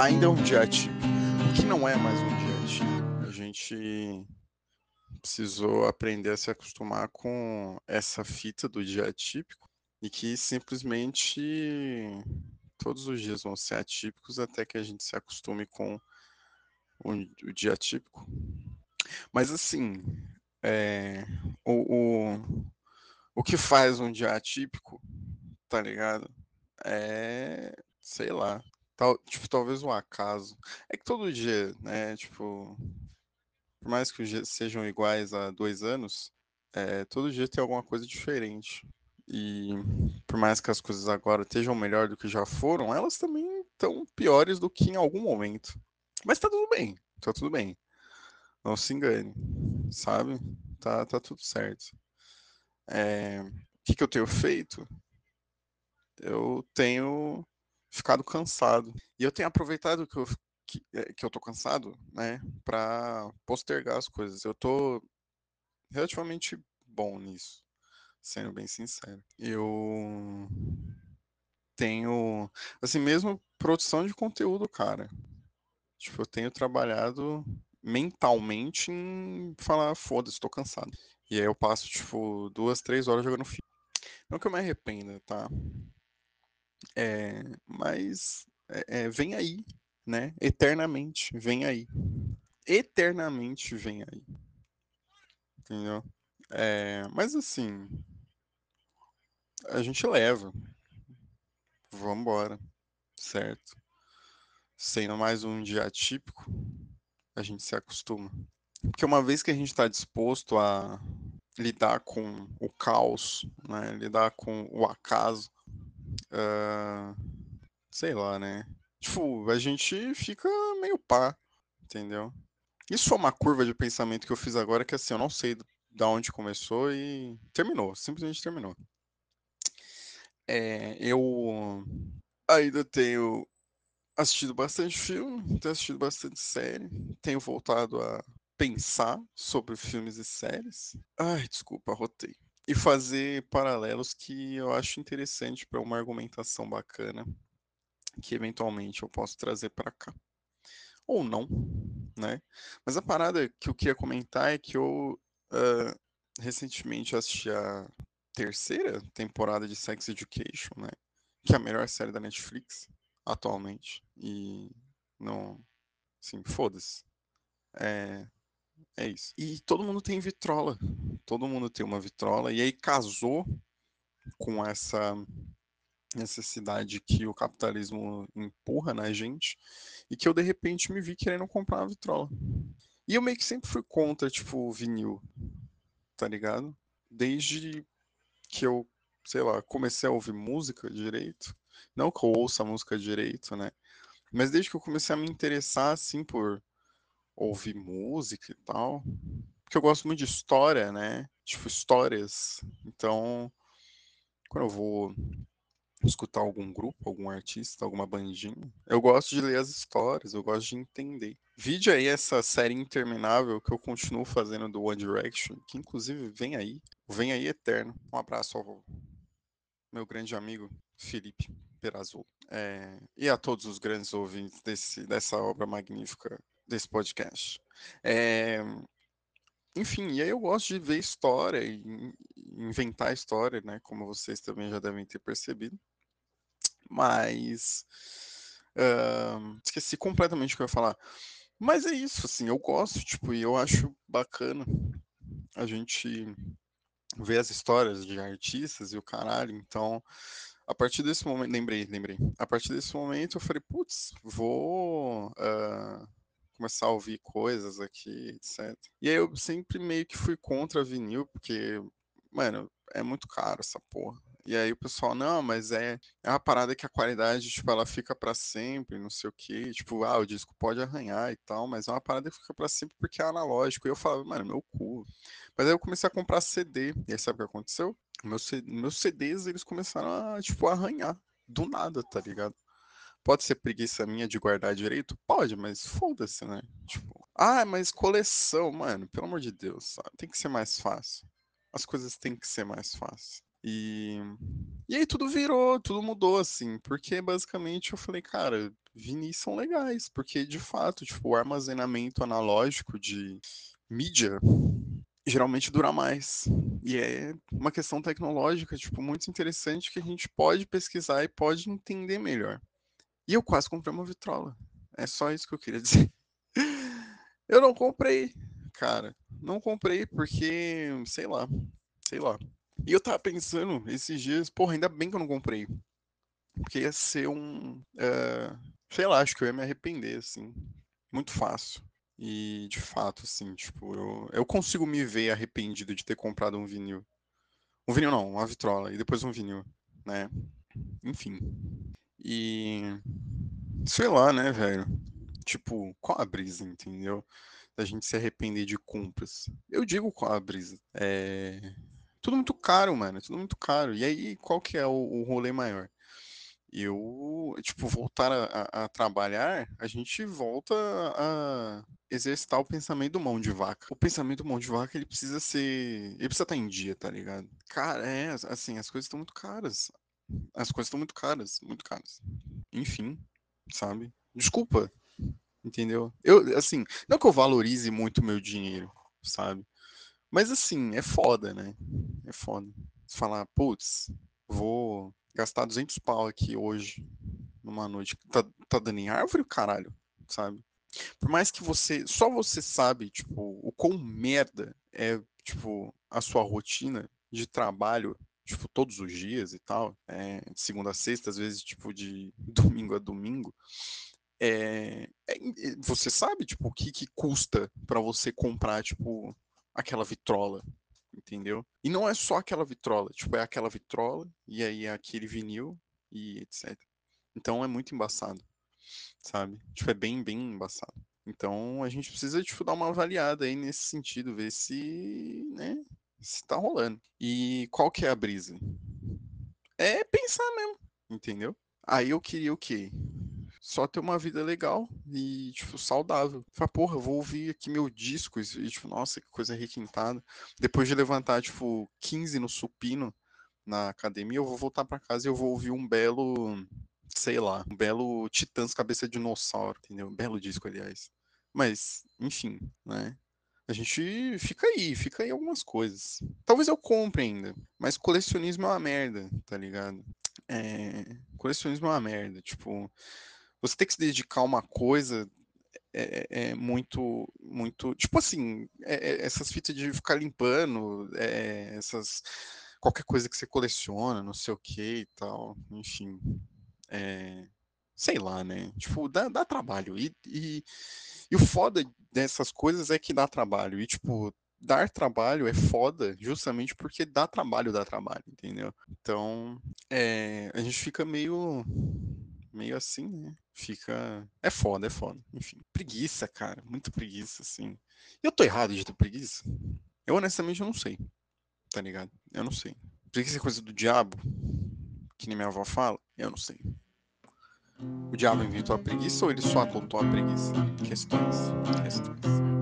ainda é um dia atípico. O que não é mais um dia atípico? A gente precisou aprender a se acostumar com essa fita do dia atípico e que simplesmente todos os dias vão ser atípicos até que a gente se acostume com o, o dia atípico. Mas assim, é, o, o, o que faz um dia atípico, tá ligado? É, sei lá, tal, tipo, talvez um acaso. É que todo dia, né, tipo, por mais que os dias sejam iguais há dois anos, é, todo dia tem alguma coisa diferente. E por mais que as coisas agora estejam melhor do que já foram, elas também estão piores do que em algum momento. Mas tá tudo bem, tá tudo bem. Não se engane, sabe? Tá, tá tudo certo. É, o que, que eu tenho feito? Eu tenho ficado cansado. E eu tenho aproveitado que eu, que, é, que eu tô cansado, né, para postergar as coisas. Eu tô relativamente bom nisso, sendo bem sincero. Eu tenho, assim, mesmo produção de conteúdo, cara. Tipo, eu tenho trabalhado mentalmente em falar, foda-se, tô cansado. E aí eu passo, tipo, duas, três horas jogando filme. Não que eu me arrependa, tá? É, mas é, é, vem aí, né? Eternamente, vem aí. Eternamente vem aí. Entendeu? É, mas assim, a gente leva. Vamos embora, certo? Sendo mais um dia atípico, a gente se acostuma. Porque uma vez que a gente está disposto a lidar com o caos, né, lidar com o acaso, uh, sei lá, né? Tipo, a gente fica meio pá, entendeu? Isso foi uma curva de pensamento que eu fiz agora que assim, eu não sei da onde começou e terminou, simplesmente terminou. É, eu ainda tenho assistido bastante filme, tenho assistido bastante série, tenho voltado a pensar sobre filmes e séries. Ai, desculpa, rotei. E fazer paralelos que eu acho interessante para uma argumentação bacana que eventualmente eu posso trazer para cá. Ou não, né? Mas a parada que eu queria comentar é que eu uh, recentemente assisti a terceira temporada de Sex Education, né? Que é a melhor série da Netflix atualmente. E não. Assim, foda-se. É, é isso. E todo mundo tem vitrola. Todo mundo tem uma vitrola. E aí casou com essa necessidade que o capitalismo empurra na gente e que eu de repente me vi querendo comprar uma vitrola. E eu meio que sempre fui contra, tipo, vinil, tá ligado? Desde que eu, sei lá, comecei a ouvir música direito, não que eu ouça música direito, né? Mas desde que eu comecei a me interessar, assim, por ouvir música e tal, porque eu gosto muito de história, né? Tipo, histórias. Então, quando eu vou escutar algum grupo, algum artista, alguma bandinha. Eu gosto de ler as histórias, eu gosto de entender. Vide aí essa série interminável que eu continuo fazendo do One Direction, que inclusive vem aí, vem aí eterno. Um abraço ao meu grande amigo Felipe Perazzo. É, e a todos os grandes ouvintes desse, dessa obra magnífica desse podcast. É, enfim, e aí eu gosto de ver história e inventar história, né? Como vocês também já devem ter percebido. Mas. Uh, esqueci completamente o que eu ia falar. Mas é isso, assim, eu gosto, tipo, e eu acho bacana a gente ver as histórias de artistas e o caralho. Então, a partir desse momento, lembrei, lembrei. A partir desse momento eu falei, putz, vou uh, começar a ouvir coisas aqui, etc. E aí eu sempre meio que fui contra vinil, porque, mano, é muito caro essa porra. E aí o pessoal, não, mas é, é uma parada que a qualidade, tipo, ela fica para sempre, não sei o quê. Tipo, ah, o disco pode arranhar e tal, mas é uma parada que fica para sempre porque é analógico. E eu falava, mano, meu cu. Mas aí eu comecei a comprar CD. E aí sabe o que aconteceu? Meus, meus CDs, eles começaram a, tipo, arranhar. Do nada, tá ligado? Pode ser preguiça minha de guardar direito? Pode, mas foda-se, né? Tipo, ah, mas coleção, mano, pelo amor de Deus, sabe? Tem que ser mais fácil. As coisas têm que ser mais fáceis. E, e aí tudo virou, tudo mudou, assim, porque basicamente eu falei, cara, vinis são legais, porque de fato, tipo, o armazenamento analógico de mídia geralmente dura mais. E é uma questão tecnológica, tipo, muito interessante que a gente pode pesquisar e pode entender melhor. E eu quase comprei uma vitrola. É só isso que eu queria dizer. Eu não comprei, cara. Não comprei porque, sei lá, sei lá. E eu tava pensando esses dias, porra, ainda bem que eu não comprei. Porque ia ser um. Uh, sei lá, acho que eu ia me arrepender, assim. Muito fácil. E de fato, assim, tipo, eu, eu consigo me ver arrependido de ter comprado um vinil. Um vinil não, uma vitrola, e depois um vinil, né? Enfim. E. Sei lá, né, velho? Tipo, qual a brisa, entendeu? Da gente se arrepender de compras. Eu digo qual a brisa. É. Tudo muito caro, mano. Tudo muito caro. E aí, qual que é o, o rolê maior? eu, tipo, voltar a, a, a, trabalhar, a gente volta a exercitar o pensamento do mão de vaca. O pensamento do mão de vaca, ele precisa ser. Ele precisa estar em dia, tá ligado? Cara, é, assim, as coisas estão muito caras. As coisas estão muito caras, muito caras. Enfim, sabe? Desculpa, entendeu? Eu, assim, não que eu valorize muito meu dinheiro, sabe? Mas, assim, é foda, né? É foda. Falar, putz, vou gastar 200 pau aqui hoje, numa noite, tá, tá dando em árvore, caralho, sabe? Por mais que você, só você sabe, tipo, o quão merda é, tipo, a sua rotina de trabalho, tipo, todos os dias e tal, é, de segunda a sexta, às vezes, tipo, de domingo a domingo, é, é, você sabe, tipo, o que que custa para você comprar, tipo, aquela vitrola, entendeu? E não é só aquela vitrola, tipo, é aquela vitrola e aí é aquele vinil e etc. Então é muito embaçado, sabe? Tipo, é bem, bem embaçado. Então a gente precisa, tipo, dar uma avaliada aí nesse sentido, ver se, né, se tá rolando. E qual que é a brisa? É pensar mesmo, entendeu? Aí eu queria o quê? só ter uma vida legal e, tipo, saudável. Fala, porra, eu vou ouvir aqui meu disco e, tipo, nossa, que coisa requintada. Depois de levantar, tipo, 15 no supino na academia, eu vou voltar para casa e eu vou ouvir um belo, sei lá, um belo Titãs Cabeça de Dinossauro, entendeu? Um belo disco, aliás. Mas, enfim, né? A gente fica aí, fica aí algumas coisas. Talvez eu compre ainda, mas colecionismo é uma merda, tá ligado? É... Colecionismo é uma merda, tipo, você ter que se dedicar a uma coisa é, é, é muito, muito, tipo assim, é, é essas fitas de ficar limpando, é, essas, qualquer coisa que você coleciona, não sei o que e tal, enfim, sei lá, né, tipo, dá, dá trabalho, e, e, e o foda dessas coisas é que dá trabalho, e tipo, dar trabalho é foda justamente porque dá trabalho, dá trabalho, entendeu? Então, é, a gente fica meio meio assim, né? Fica. É foda, é foda. Enfim. Preguiça, cara. Muita preguiça, assim. Eu tô errado de ter preguiça? Eu honestamente não sei. Tá ligado? Eu não sei. Preguiça é coisa do diabo? Que nem minha avó fala? Eu não sei. O diabo inventou a preguiça ou ele só adotou a preguiça? Questões. Questões.